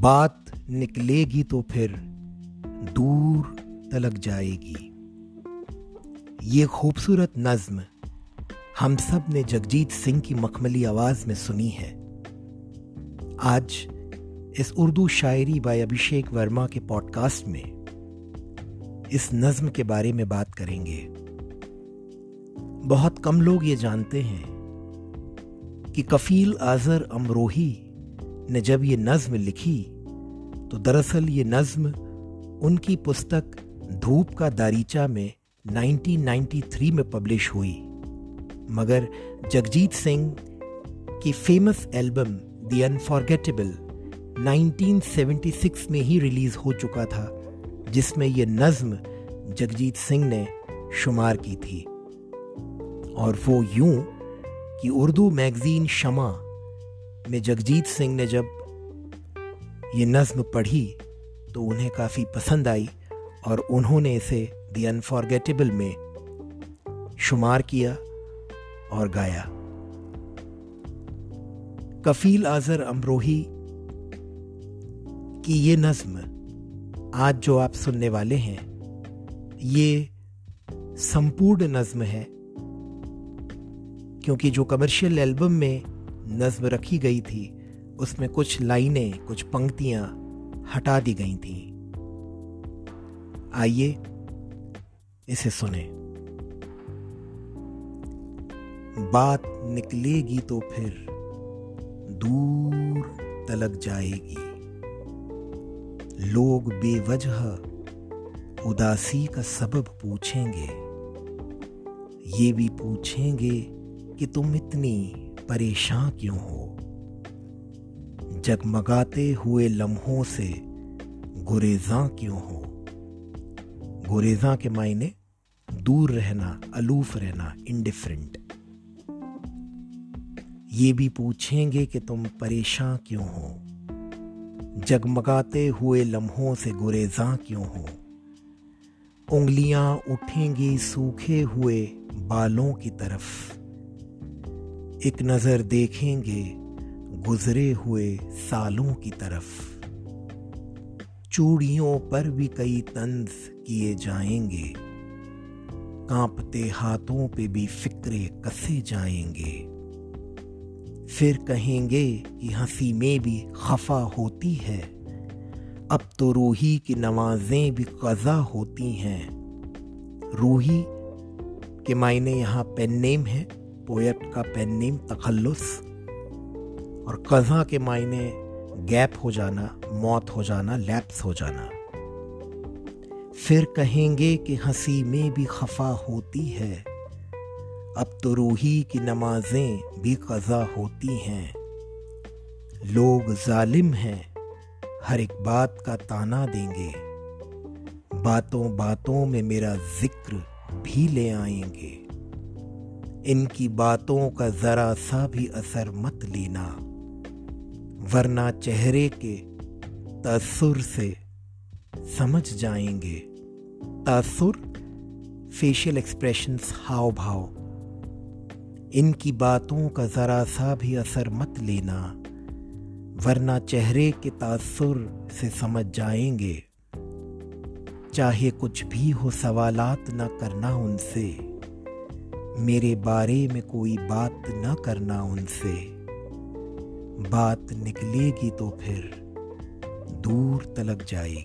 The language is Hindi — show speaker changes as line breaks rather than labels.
बात निकलेगी तो फिर दूर तलक जाएगी। ये खूबसूरत नज्म हम सबने जगजीत सिंह की मखमली आवाज़ में सुनी है। आज इस उर्दू शायरी बाय अभिषेक वर्मा के पॉडकास्ट में इस नज्म के बारे में बात करेंगे। बहुत कम लोग ये जानते हैं कि कफील आजर अमरोही ने जब ये नज्म लिखी तो दरअसल ये नज्म उनकी पुस्तक धूप का दारीचा में 1993 में पब्लिश हुई। मगर जगजीत सिंह की फ़ेमस एल्बम द अनफॉर्गेटेबल 1976 में ही रिलीज़ हो चुका था, जिसमें यह नज्म जगजीत सिंह ने शुमार की थी। और वो यूँ कि उर्दू मैगजीन शमा में जगजीत सिंह ने जब ये नज्म पढ़ी तो उन्हें काफ़ी पसंद आई और उन्होंने इसे द अनफॉर्गेटेबल में शुमार किया और गाया। कफील आजर अमरोही की ये नज्म आज जो आप सुनने वाले हैं, ये संपूर्ण नज्म है, क्योंकि जो कमर्शियल एल्बम में नज्म रखी गई थी। उसमें कुछ लाइनें, कुछ पंक्तियाँ हटा दी गई थी। आइए, इसे सुने। बात निकलेगी तो फिर दूर तलक जाएगी। लोग बेवजह उदासी का सबब पूछेंगे। ये भी पूछेंगे कि तुम इतनी परेशान क्यों हो? जगमगाते हुए लम्हों से गुरेजा क्यों हो? गुरेजा के मायने दूर रहना अलूफ रहना इनडिफरेंट ये भी पूछेंगे कि तुम परेशान क्यों हो? जगमगाते हुए लम्हों से गुरेजा क्यों हो? उंगलियाँ उठेंगी सूखे हुए बालों की तरफ़। एक नज़र देखेंगे गुजरे हुए सालों की तरफ़। चूड़ियों पर भी कई तंज किए जाएँगे। कांपते हाथों पे भी फिक्रे कसे जाएँगे। फिर कहेंगे कि हँसी में भी खफा होती है। अब तो रूही की नमाजें भी कज़ा होती हैं। रूही के मायने यहाँ पेन नेम है। पोएट का पेन नेम तखल्लुस और कज़ा के मायने गैप हो जाना, मौत हो जाना लैप्स हो जाना। फिर कहेंगे कि हँसी में भी खफा होती है। अब तो रूही की नमाजें भी कज़ा होती हैं। लोग जालिम हैं, हर एक बात का ताना देंगे। बातों बातों में मेरा ज़िक्र भी ले आएँगे। इनकी बातों का जरा सा भी असर मत लेना, वरना चेहरे के तसुर से समझ जाएँगे। तासुर फेशियल एक्सप्रेशंस हाव भाव इनकी बातों का ज़रा सा भी असर मत लेना, वरना चेहरे के तासुर से समझ जाएँगे। चाहे कुछ भी हो सवालात ना करना उनसे। मेरे बारे में कोई बात न करना उनसे। बात निकलेगी तो फिर दूर तलक जाएगी।